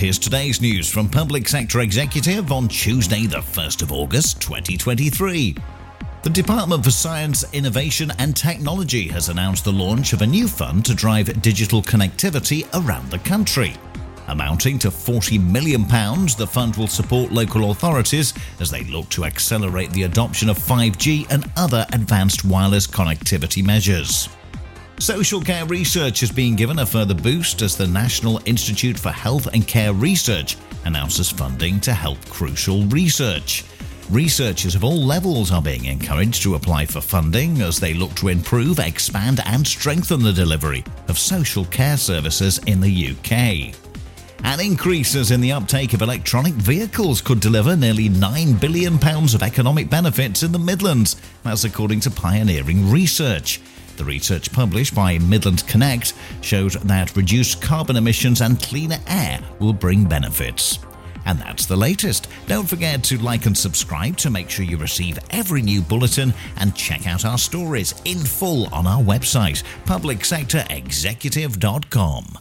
here's today's news from Public Sector Executive on Tuesday, the 1st of August 2023. The Department for Science, Innovation and Technology has announced the launch of a new fund to drive digital connectivity around the country. Amounting to £40 million, the fund will support local authorities as they look to accelerate the adoption of 5G and other advanced wireless connectivity measures. Social care research is being given a further boost as the National Institute for Health and Care Research announces funding to help crucial research. Researchers of all levels are being encouraged to apply for funding as they look to improve, expand, and strengthen the delivery of social care services in the UK. And increases in the uptake of electronic vehicles could deliver nearly £9 billion of economic benefits in the Midlands. That's according to pioneering research. The research published by Midland Connect shows that reduced carbon emissions and cleaner air will bring benefits. And that's the latest. Don't forget to like and subscribe to make sure you receive every new bulletin and check out our stories in full on our website, publicsectorexecutive.com.